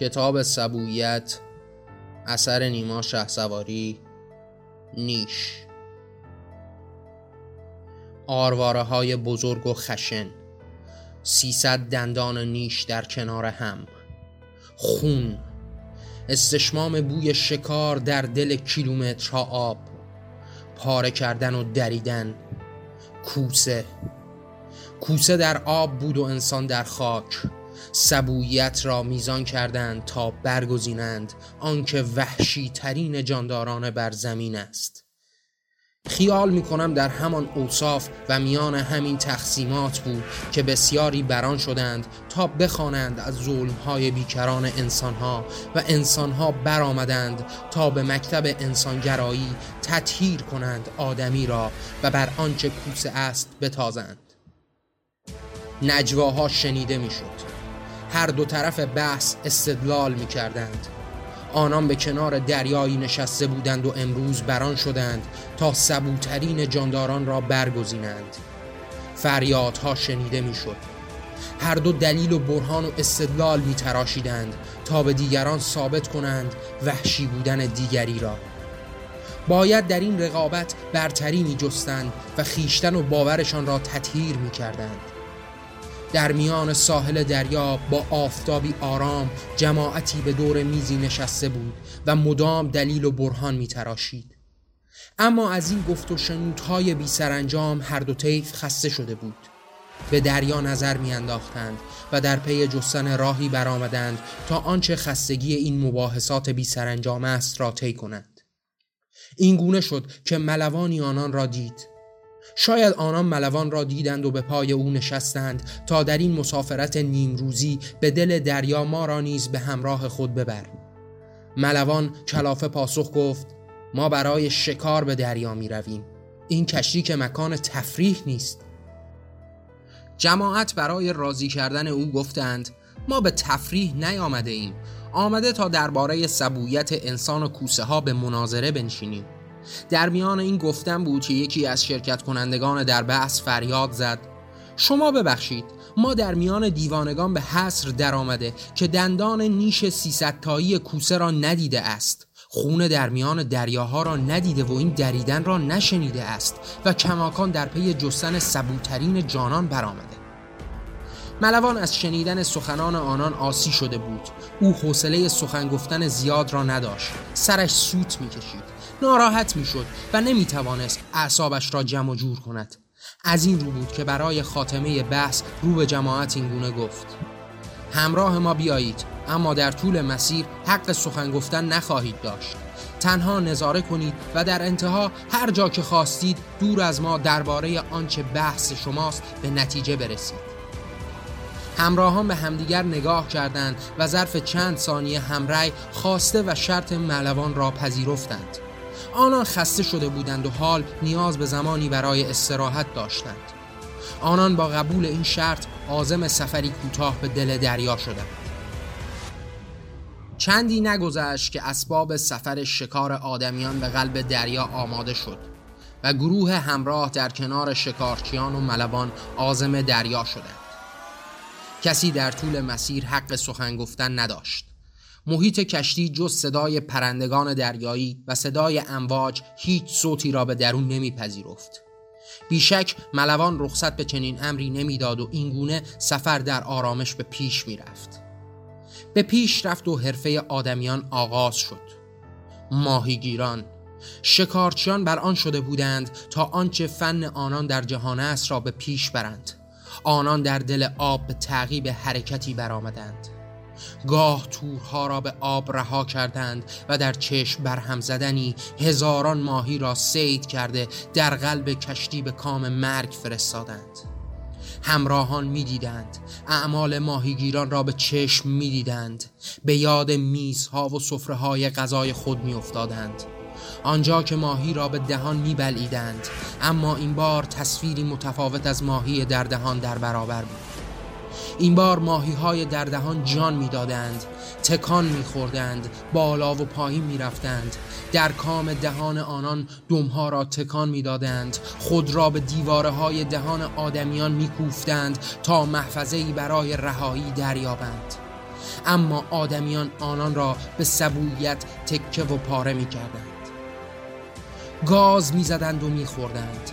کتاب سبویت اثر نیما سواری نیش. آرواره های بزرگ و خشن سیصد دندان نیش در کنار هم. خون استشمام بوی شکار در دل کیلومترها آب. پاره کردن و دریدن. کوسه کوسه در آب بود و انسان در خاک. سبویت را میزان کردند تا برگزینند آنکه وحشی ترین جانداران بر زمین است. خیال می کنم در همان اوصاف و میان همین تقسیمات بود که بسیاری بران شدند تا بخوانند از ظلمهای بیکران انسانها و انسانها برآمدند تا به مکتب انسانگرایی تطهیر کنند آدمی را و بر آنچه کوسه است بتازند. نجواها شنیده می‌شد. هر دو طرف بحث استدلال می کردند آنان به کنار دریایی نشسته بودند و امروز بران شدند تا سبوترین جانداران را برگزینند. فریادها شنیده می‌شد. هر دو دلیل و برهان و استدلال می تراشیدند تا به دیگران ثابت کنند وحشی بودن دیگری را. باید در این رقابت برتری می جستند و خیشتن و باورشان را تطهیر می کردند در میان ساحل دریا با آفتابی آرام جماعتی به دور میزی نشسته بود و مدام دلیل و برهان میتراشید. اما از این گفت و شنودهای بی سرانجام هر دو طیف خسته شده بود. به دریا نظر میانداختند و در پی جستن راهی برآمدند تا آنچه خستگی این مباحثات بی سرانجام است را طی کنند. این گونه شد که ملوانی آنان را دید. شاید آنان ملوان را دیدند و به پای او نشستند تا در این مسافرت نیمروزی به دل دریا ما را نیز به همراه خود ببر. ملوان کلافه پاسخ گفت ما برای شکار به دریا می رویم. این کشتی که مکان تفریح نیست. جماعت برای راضی کردن او گفتند ما به تفریح نیامده ایم. آمده تا درباره سبویت انسان و کوسه ها به مناظره بنشینیم. در میان این گفتن بود که یکی از شرکت کنندگان در بحث فریاد زد. شما ببخشید ما در میان دیوانگان به حصر درآمده که دندان نیش سیصد تایی کوسه را ندیده است. خون در میان دریاها را ندیده و این دریدن را نشنیده است و کماکان در پی جستن سبوترین جانان برآمده. ملوان از شنیدن سخنان آنان آسی شده بود. او حوصله سخن گفتن زیاد را نداشت. سرش سوت می‌کشید. ناراحت می‌شد و نمی‌توانست اعصابش را جمع جور کند. از این رو بود که برای خاتمه بحث رو به جماعت اینگونه گفت. همراه ما بیایید اما در طول مسیر حق سخن گفتن نخواهید داشت. تنها نظاره کنید و در انتها هر جا که خواستید دور از ما درباره آنچه بحث شماست به نتیجه برسید. همراهان به همدیگر نگاه کردند و ظرف چند ثانیه همرای خواسته و شرط ملوان را پذیرفتند. آنان خسته شده بودند و حال نیاز به زمانی برای استراحت داشتند. آنان با قبول این شرط عازم سفری کوتاه به دل دریا شدند. چندی نگذشت که اسباب سفر شکار آدمیان به قلب دریا آماده شد و گروه همراه در کنار شکارچیان و ملبان عازم دریا شدند. کسی در طول مسیر حق سخن گفتن نداشت. محیط کشتی جز صدای پرندگان دریایی و صدای امواج هیچ صوتی را به درون نمیپذیرفت. بیشک ملوان رخصت به چنین امری نمی‌داد و اینگونه سفر در آرامش به پیش می‌رفت. به پیش رفت و حرفه آدمیان آغاز شد. ماهیگیران شکارچیان بر آن شده بودند تا آنچه فن آنان در جهان است را به پیش برند. آنان در دل آب به تعقیب حرکتی برآمدند. گاه تورها را به آب رها کردند و در چشم برهم زدنی هزاران ماهی را سید کرده در قلب کشتی به کام مرگ فرستادند. همراهان می‌دیدند. اعمال ماهیگیران را به چشم می‌دیدند. به یاد میزها و سفره های غذای خود میافتادند. آنجا که ماهی را به دهان میبلیدند. اما این بار تصویری متفاوت از ماهی در دهان در برابر بود. این بار ماهی های در دهان جان می‌دادند تکان میخوردند بالا و پایین می‌رفتند. در کام دهان آنان دمها را تکان می‌دادند. خود را به دیواره های دهان آدمیان میکوفتند تا محفظه برای رهایی دریابند. اما آدمیان آنان را به سبویت تکه و پاره می کردند گاز می زدند و می خوردند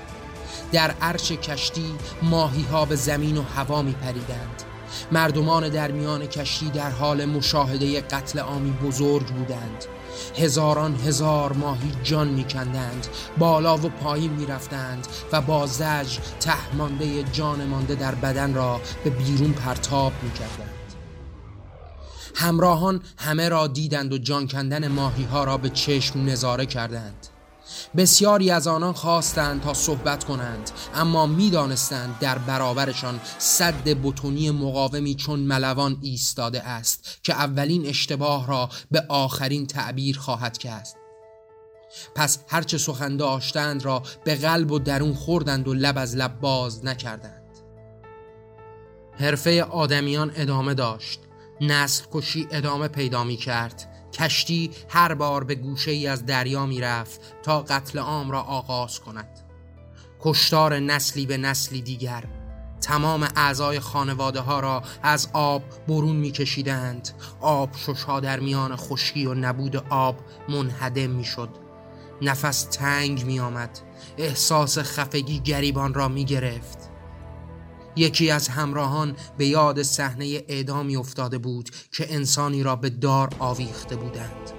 در عرش کشتی ماهی ها به زمین و هوا می پریدند مردمان در میان کشتی در حال مشاهده قتل عامی بزرگ بودند. هزاران هزار ماهی جان میکندند بالا و پایین می‌رفتند و با زج ته مانده جان مانده در بدن را به بیرون پرتاب می‌کردند. همراهان همه را دیدند و جان کندن ماهی ها را به چشم نظاره کردند. بسیاری از آنان خواستند تا صحبت کنند اما می‌دانستند در برابرشان صد بتونی مقاومی چون ملوان ایستاده است که اولین اشتباه را به آخرین تعبیر خواهد کرد. پس هرچه سخن داشتند را به قلب و درون خوردند و لب از لب باز نکردند. حرفه آدمیان ادامه داشت. نسل کشی ادامه پیدا می کرد کشتی هر بار به گوشه ای از دریا می رفت تا قتل عام را آغاز کند. کشتار نسلی به نسلی دیگر تمام اعضای خانواده ها را از آب برون می کشیدند آب ششها در میان خشکی و نبود آب منهدم می شد نفس تنگ می آمد احساس خفگی گریبان را می گرفت یکی از همراهان به یاد صحنه اعدامی افتاده بود که انسانی را به دار آویخته بودند.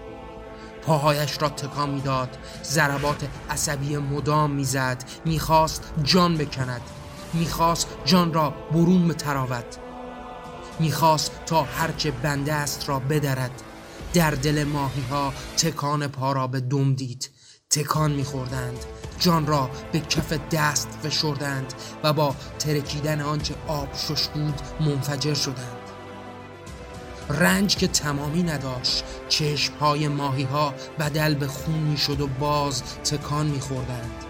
پاهایش را تکان می‌داد ضربات عصبی مدام می‌زد می‌خواست جان بکند می‌خواست جان را برون بتراود می‌خواست تا هرچه بنده است را بدرد. در دل ماهی ها تکان پا را به دم دید. تکان میخوردند. جان را به کف دست فشردند و با ترکیدن آنچه آب شش بود منفجر شدند. رنج که تمامی نداشت چشم های ماهی ها بدل به خون می شد و باز تکان می خوردند.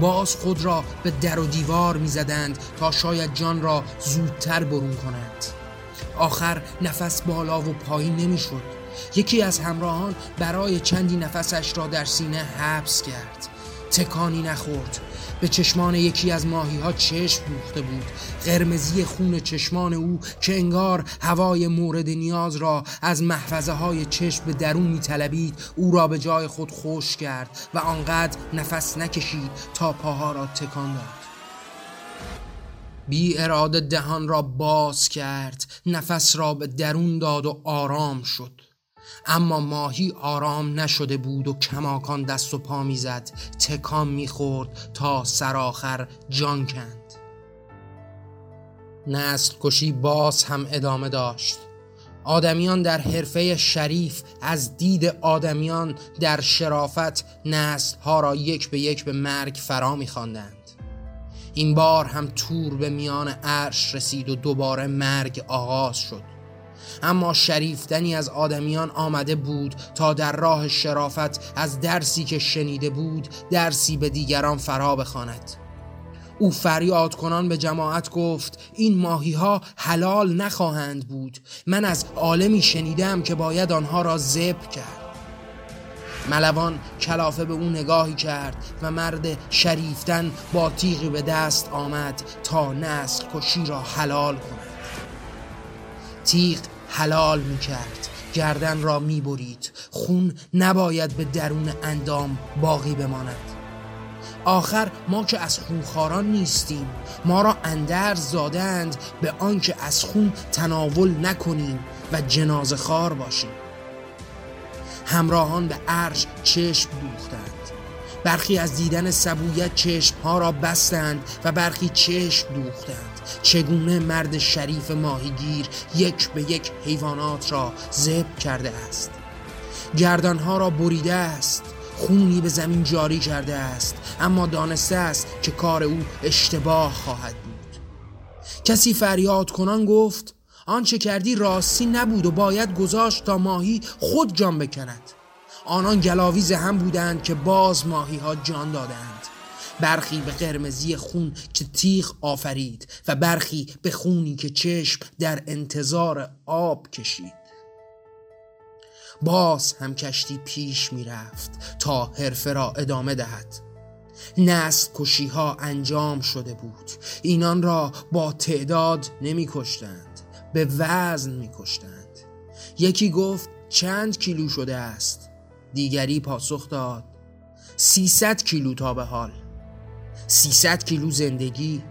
باز خود را به در و دیوار می زدند تا شاید جان را زودتر برون کنند. آخر نفس بالا و پایین نمی شد یکی از همراهان برای چندی نفسش را در سینه حبس کرد. تکانی نخورد. به چشمان یکی از ماهی ها چشم دوخته بود. قرمزی خون چشمان او که انگار هوای مورد نیاز را از محفظه های چشم به درون میطلبید او را به جای خود خوش کرد و آنقدر نفس نکشید تا پاها را تکان داد. بی اراده دهان را باز کرد. نفس را به درون داد و آرام شد. اما ماهی آرام نشده بود و کماکان دست و پا می‌زد. تکان می‌خورد تا سرآخر جان کند. نسل کشی باز هم ادامه داشت. آدمیان در حرفه شریف از دید آدمیان در شرافت نسل ها را یک به یک به مرگ فرا میخواندند. این بار هم تور به میان عرش رسید و دوباره مرگ آغاز شد. اما شریفتنی از آدمیان آمده بود تا در راه شرافت از درسی که شنیده بود درسی به دیگران فرا بخواند. او فریاد کنان به جماعت گفت این ماهی ها حلال نخواهند بود. من از عالمی شنیدم که باید آنها را زب کرد. ملوان کلافه به او نگاهی کرد و مرد شریفتن با تیغی به دست آمد تا نسل کشی را حلال کند. تیغ حلال می کرد گردن را می برید خون نباید به درون اندام باقی بماند. آخر ما که از خونخواران نیستیم. ما را اندر زادند به آنکه از خون تناول نکنیم و جنازه خار باشیم. همراهان به عرش چشم دوختند. برخی از دیدن سبویت چشم ها را بستند و برخی چشم دوختند. چگونه مرد شریف ماهیگیر یک به یک حیوانات را زب کرده است؟ گردانها را بریده است خونی به زمین جاری کرده است اما دانسته است که کار او اشتباه خواهد بود. کسی فریاد کنان گفت آنچه کردی راستی نبود و باید گذاشت تا ماهی خود جان بکند. آنان گلاویز هم بودند که باز ماهی ها جان دادند برخی به قرمزی خون که تیغ آفرید و برخی به خونی که چشم در انتظار آب کشید. باز هم کشتی پیش می رفت تا حرفه را ادامه دهد. نسل کشی ها انجام شده بود. اینان را با تعداد نمی کشتند به وزن می کشتند یکی گفت چند کیلو شده است؟ دیگری پاسخ داد سیصد کیلو تا به حال. سیصد کیلو زندگی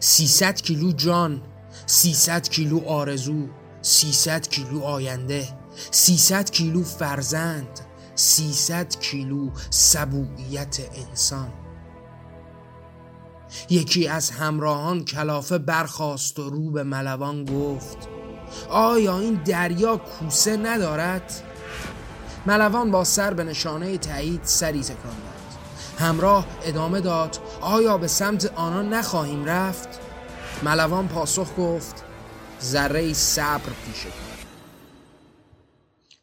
سیصد کیلو جان سیصد کیلو آرزو سیصد کیلو آینده سیصد کیلو فرزند سیصد کیلو سبوعیت انسان یکی از همراهان کلافه برخاست و رو به ملوان گفت آیا این دریا کوسه ندارد؟ ملوان با سر به نشانه تایید سری تکان داد همراه ادامه داد آیا به سمت آنان نخواهیم رفت؟ ملوان پاسخ گفت ذره صبر پیشه کن.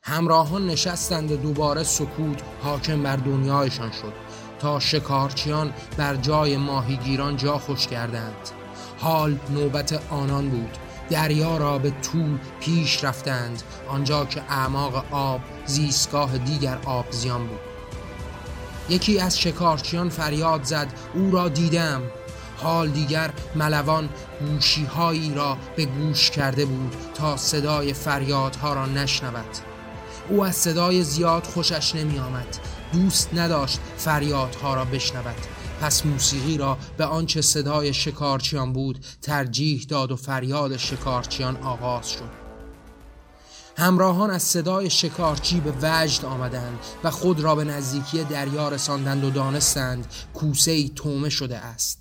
همراهان نشستند دوباره سکوت حاکم بر دنیایشان شد تا شکارچیان بر جای ماهیگیران جا خوش کردند. حال نوبت آنان بود. دریا را به طول پیش رفتند. آنجا که اعماق آب زیستگاه دیگر آبزیان بود. یکی از شکارچیان فریاد زد او را دیدم. حال دیگر ملوان گوشی را به گوش کرده بود تا صدای فریادها را نشنود. او از صدای زیاد خوشش نمی آمد دوست نداشت فریادها را بشنود. پس موسیقی را به آنچه صدای شکارچیان بود ترجیح داد و فریاد شکارچیان آغاز شد. همراهان از صدای شکارچی به وجد آمدند و خود را به نزدیکی دریا رساندند و دانستند کوسه ای تومه شده است.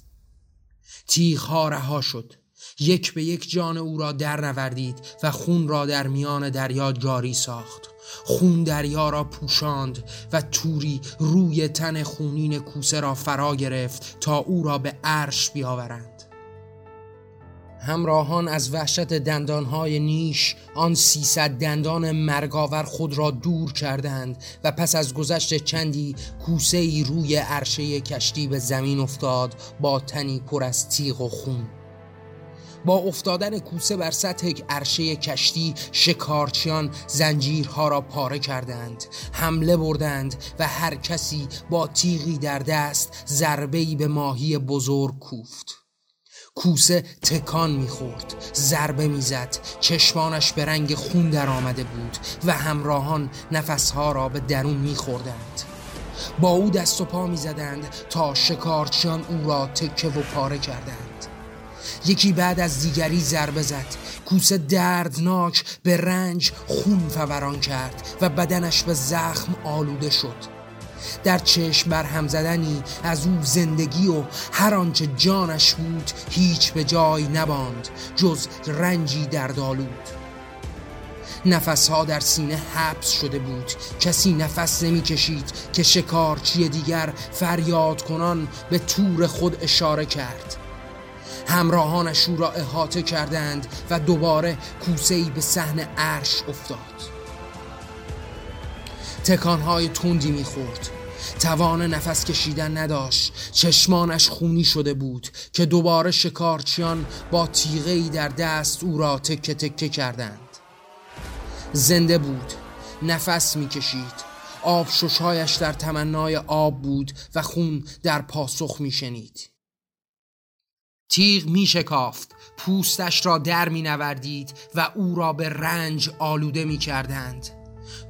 تیغ رها شد. یک به یک جان او را در نوردید و خون را در میان دریا جاری ساخت. خون دریا را پوشاند و توری روی تن خونین کوسه را فرا گرفت تا او را به عرش بیاورند. همراهان از وحشت دندانهای نیش آن سیصد دندان مرگاور خود را دور کردند و پس از گذشت چندی کوسه ای روی عرشه کشتی به زمین افتاد با تنی پر از تیغ و خون. با افتادن کوسه بر سطح عرشه کشتی شکارچیان زنجیرها را پاره کردند حمله بردند و هر کسی با تیغی در دست ضربه‌ای به ماهی بزرگ کوفت. کوسه تکان می‌خورد ضربه می‌زد چشمانش به رنگ خون در آمده بود و همراهان نفسها را به درون میخوردند. با او دست و پا می‌زدند تا شکارچیان او را تکه و پاره کردند. یکی بعد از دیگری ضربه زد. کوسه دردناک به رنج خون فوران کرد و بدنش به زخم آلوده شد. در چشم برهم زدنی از او زندگی و هر آنچه جانش بود هیچ به جای نباند جز رنجی دردآلود. نفسها در سینه حبس شده بود کسی نفس نمی کشید که شکارچی دیگر فریاد کنان به تور خود اشاره کرد. همراهانش او را احاطه کردند و دوباره کوسه‌ای به صحن عرش افتاد. تکانهای تندی می‌خورد. توان نفس کشیدن نداشت. چشمانش خونی شده بود که دوباره شکارچیان با تیغه‌ای در دست او را تکه تکه کردند. زنده بود. نفس می‌کشید. آب ششهایش در تمنای آب بود و خون در پاسخ میشنید. تیغ می شکافت پوستش را در می نوردید و او را به رنج آلوده می کردند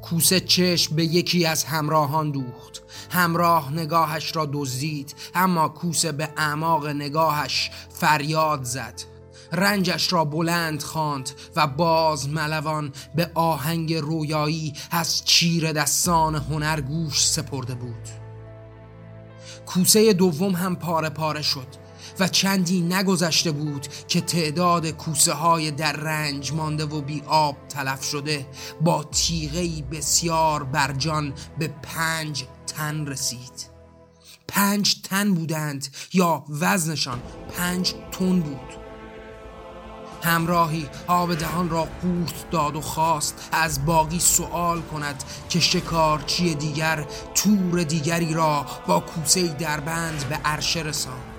کوسه چشم به یکی از همراهان دوخت. همراه نگاهش را دزدید اما کوسه به اعماق نگاهش فریاد زد. رنجش را بلند خواند و باز ملوان به آهنگ رویایی از چیر دستان هنر گوش سپرده بود. کوسه دوم هم پاره پاره شد. و چندی نگذشته بود که تعداد کوسه های در رنج مانده و بی آب تلف شده با تیغهی بسیار برجان به پنج تن رسید. پنج تن بودند یا وزنشان پنج تن بود. همراهی آب دهان را قورت داد و خواست از باقی سوال کند که شکارچی دیگر تور دیگری را با کوسه دربند به عرشه رساند.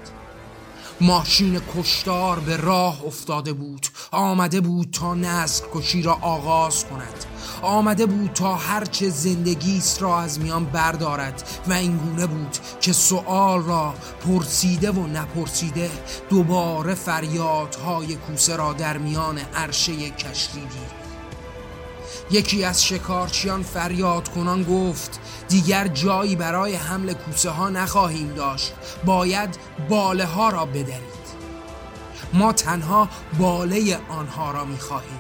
ماشین کشتار به راه افتاده بود. آمده بود تا نسل کشی را آغاز کند. آمده بود تا هرچه زندگی است را از میان بردارد و اینگونه بود که سؤال را پرسیده و نپرسیده دوباره فریادهای کوسه را در میان عرشه کشتی دید. یکی از شکارچیان فریاد کنان گفت دیگر جایی برای حمل کوسه ها نخواهیم داشت. باید باله ها را بدرید. ما تنها باله آنها را می‌خواهیم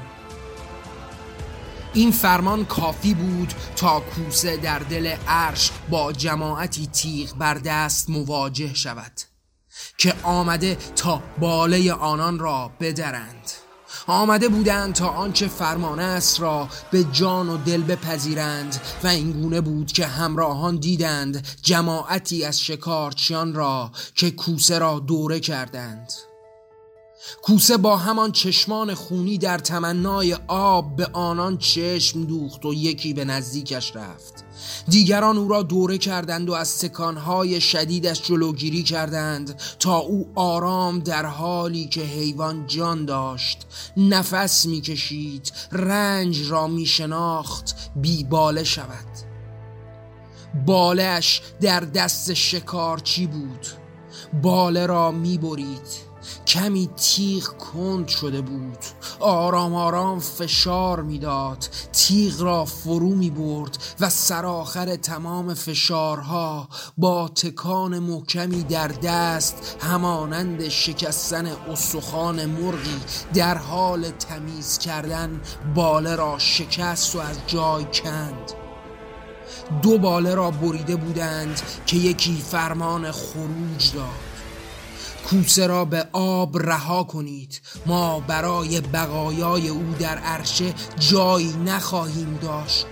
این فرمان کافی بود تا کوسه در دل عرش با جماعتی تیغ بر دست مواجه شود که آمده تا باله آنان را بدرند. آمده بودند تا آنچه فرمان است را به جان و دل بپذیرند و اینگونه بود که همراهان دیدند جماعتی از شکارچیان را که کوسه را دوره کردند. کوسه با همان چشمان خونی در تمنای آب به آنان چشم دوخت و یکی به نزدیکش رفت. دیگران او را دوره کردند و از سکانهای شدیدش جلوگیری کردند تا او آرام در حالی که حیوان جان داشت. نفس می‌کشید رنج را میشناخت بیباله شود. بالش در دست شکارچی بود؟ باله را می‌برید. کمی تیغ کند شده بود. آرام آرام فشار می‌داد. تیغ را فرو می برد و سرآخر تمام فشارها با تکان محکمی در دست همانند شکستن استخوان مرغی در حال تمیز کردن باله را شکست و از جای کند. دو باله را بریده بودند که یکی فرمان خروج داد. کوسه را به آب رها کنید. ما برای بقایای او در عرشه جایی نخواهیم داشت.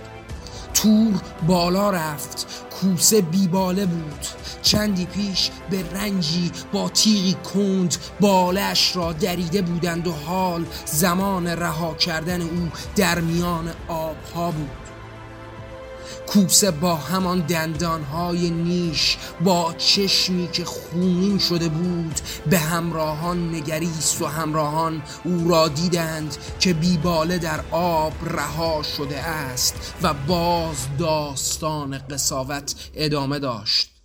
تور بالا رفت. کوسه بیباله بود. چندی پیش به رنجی با تیغی کند بالش را دریده بودند و حال زمان رها کردن او در میان آبها بود. کوسه با همان دندانهای نیش با چشمی که خونین شده بود به همراهان نگریست و همراهان او را دیدند که بیباله در آب رها شده است و باز داستان قصاوت ادامه داشت.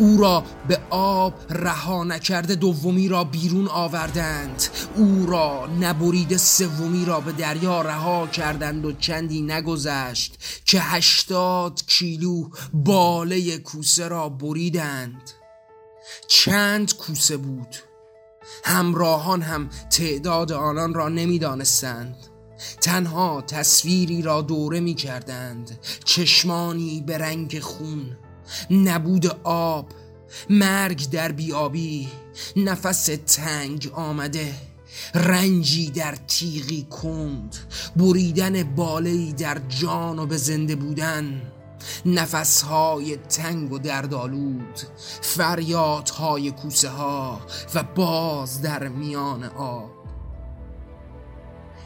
او را به آب رها نکرده دومی را بیرون آوردند. او را نبریده سومی را به دریا رها کردند و چندی نگذشت که هشتاد کیلو باله کوسه را بریدند. چند کوسه بود؟ همراهان هم تعداد آنان را نمی‌دانستند. تنها تصویری را دوره می کردند چشمانی به رنگ خون. نبود آب. مرگ در بیابی نفس تنگ آمده. رنجی در تیغی کند. بریدن بالهی در جان و به زنده بودن. نفسهای تنگ و دردآلود. فریادهای کوسه ها و باز در میان آب.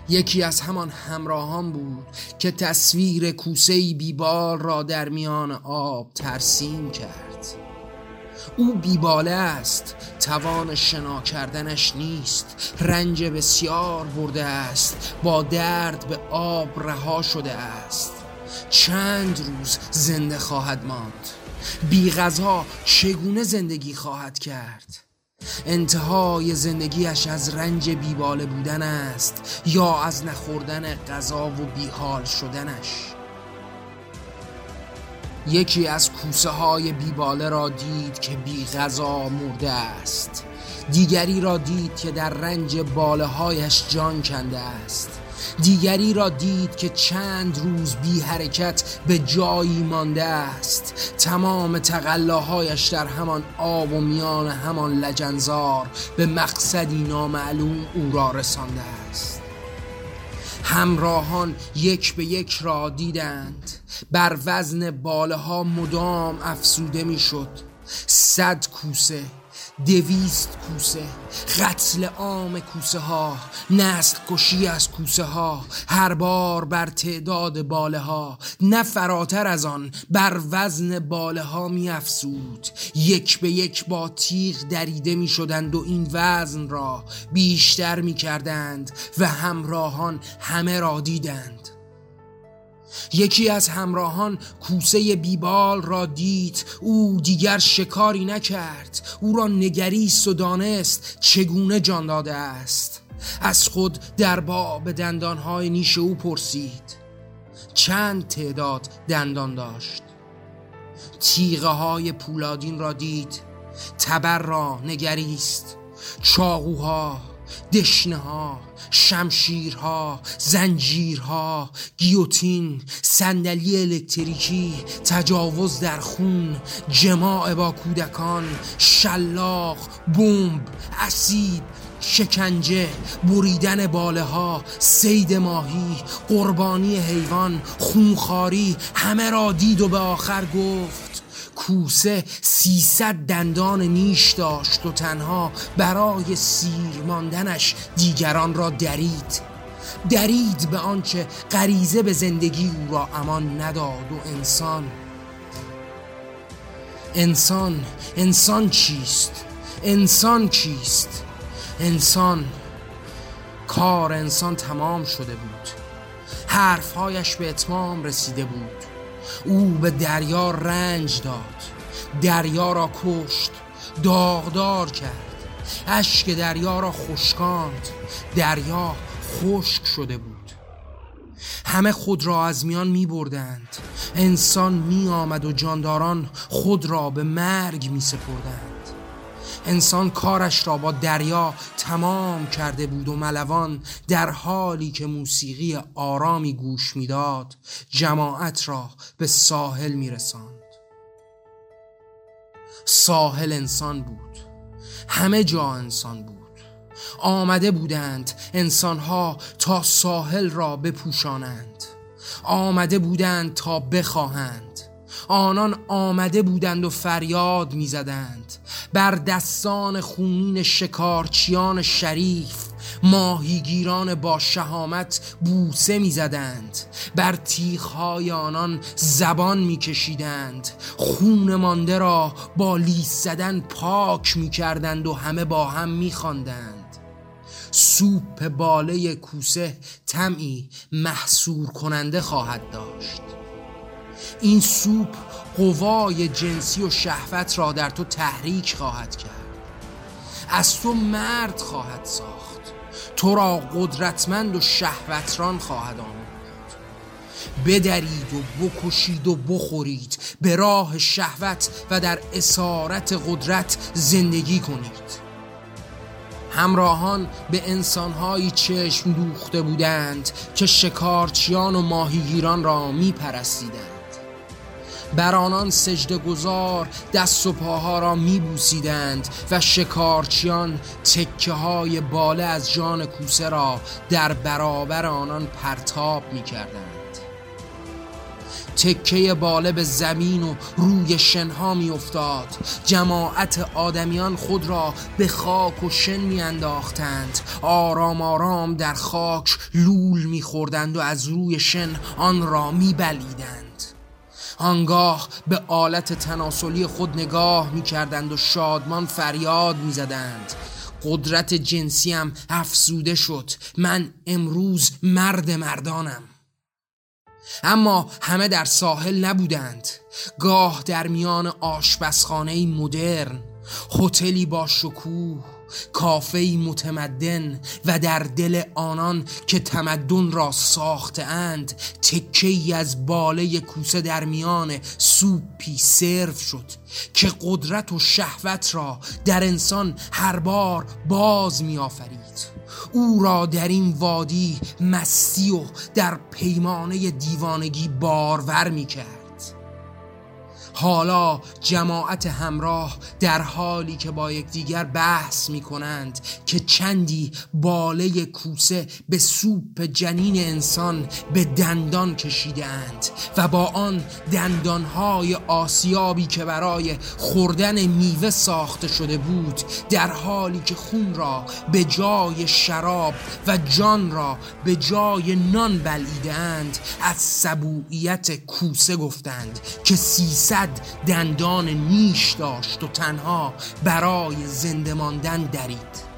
یکی از همان همراهان بود که تصویر کوسه بیبال را در میان آب ترسیم کرد. او بیباله است توان شنا کردنش نیست رنج بسیار برده است با درد به آب رها شده است. چند روز زنده خواهد ماند. بی غذا چگونه زندگی خواهد کرد؟ انتهای زندگیش از رنج بیباله بودن است یا از نخوردن غذا و بیحال شدنش. یکی از کوسه های بیباله را دید که بی غذا مرده است. دیگری را دید که در رنج باله هایش جان کنده است. دیگری را دید که چند روز بی حرکت به جایی مانده است. تمام تقلاهایش در همان آب و میان همان لجنزار به مقصدی نامعلوم او را رسانده است. همراهان یک به یک را دیدند. بر وزن باله ها مدام افسوده می‌شد. صد کوسه دویست کوسه. قتل عام کوسه ها نسل کشی از کوسه ها. هر بار بر تعداد باله ها. نه فراتر از آن بر وزن باله ها می افسود یک به یک با تیغ دریده می شدند و این وزن را بیشتر می کردند و همراهان همه را دیدند. یکی از همراهان کوسه بیبال را دید. او دیگر شکاری نکرد. او را نگریست و چگونه جان داده است. از خود در به دندانهای نیش او پرسید. چند تعداد دندان داشت؟ تیغه های پولادین را دید. تبر را نگریست. چاقوها دشنه ها شمشیرها زنجیرها گیوتین صندلی الکتریکی تجاوز در خون جماع با کودکان شلاق بمب اسید شکنجه بریدن باله ها سید ماهی قربانی حیوان خونخاری همه را دید و به آخر گفت کوسه سیصد دندان نیش داشت و تنها برای سیر ماندنش دیگران را درید. درید به آنچه غریزه به زندگی او را امان نداد و انسان انسان انسان چیست؟ انسان چیست؟ انسان کار انسان تمام شده بود. حرفهایش به اتمام رسیده بود. او به دریا رنج داد. دریا را کشت داغدار کرد. اشک دریا را خشکاند. دریا خشک شده بود. همه خود را از میان می بردند. انسان می آمد و جانداران خود را به مرگ می سپردند. انسان کارش را با دریا تمام کرده بود و ملوان در حالی که موسیقی آرامی گوش می‌داد جماعت را به ساحل میرساند. ساحل انسان بود. همه جا انسان بود. آمده بودند انسانها تا ساحل را بپوشانند. آمده بودند تا بخواهند. آنان آمده بودند و فریاد می‌زدند. بر دستان خونین شکارچیان شریف ماهیگیران با شهامت بوسه می‌زدند. بر تیغهای آنان زبان میکشیدند. خون مانده را با لیس زدن پاک می‌کردند و همه با هم میخواندند. سوپ باله کوسه تمی محصور کننده خواهد داشت. این سوپ قوای جنسی و شهوت را در تو تحریک خواهد کرد. از تو مرد خواهد ساخت. تو را قدرتمند و شهوتران خواهد آمد بدرید و بکشید و بخورید. به راه شهوت و در اسارت قدرت زندگی کنید. همراهان به انسانهایی چشم دوخته بودند که شکارچیان و ماهیگیران را می پرستیدند بر آنان سجده گذار دست و پاها را میبوسیدند و شکارچیان تکه های باله از جان کوسه را در برابر آنان پرتاب می‌کردند. تکه باله به زمین و روی شنها می افتاد جماعت آدمیان خود را به خاک و شن می انداختند آرام آرام در خاک لول می خوردند و از روی شن آن را می بلیدند آنگاه به آلت تناسلی خود نگاه می کردند و شادمان فریاد می زدند قدرت جنسیم افسوده شد. من امروز مرد مردانم. اما همه در ساحل نبودند. گاه در میان آشپزخانه مدرن هتلی با شکوه. کافه متمدن و در دل آنان که تمدن را اند تکه از باله کوسه در میان سوپی سرو شد که قدرت و شهوت را در انسان هر بار باز می آفرید او را در این وادی مستی و در پیمانه دیوانگی بارور می کرد حالا جماعت همراه در حالی که با یکدیگر بحث می کنند که چندی باله کوسه به سوپ جنین انسان به دندان کشیده اند و با آن دندانهای آسیابی که برای خوردن میوه ساخته شده بود در حالی که خون را به جای شراب و جان را به جای نان بلعیدند از سبوعیت کوسه گفتند که سیصد دندان نیش داشت و تنها برای زنده ماندن درید.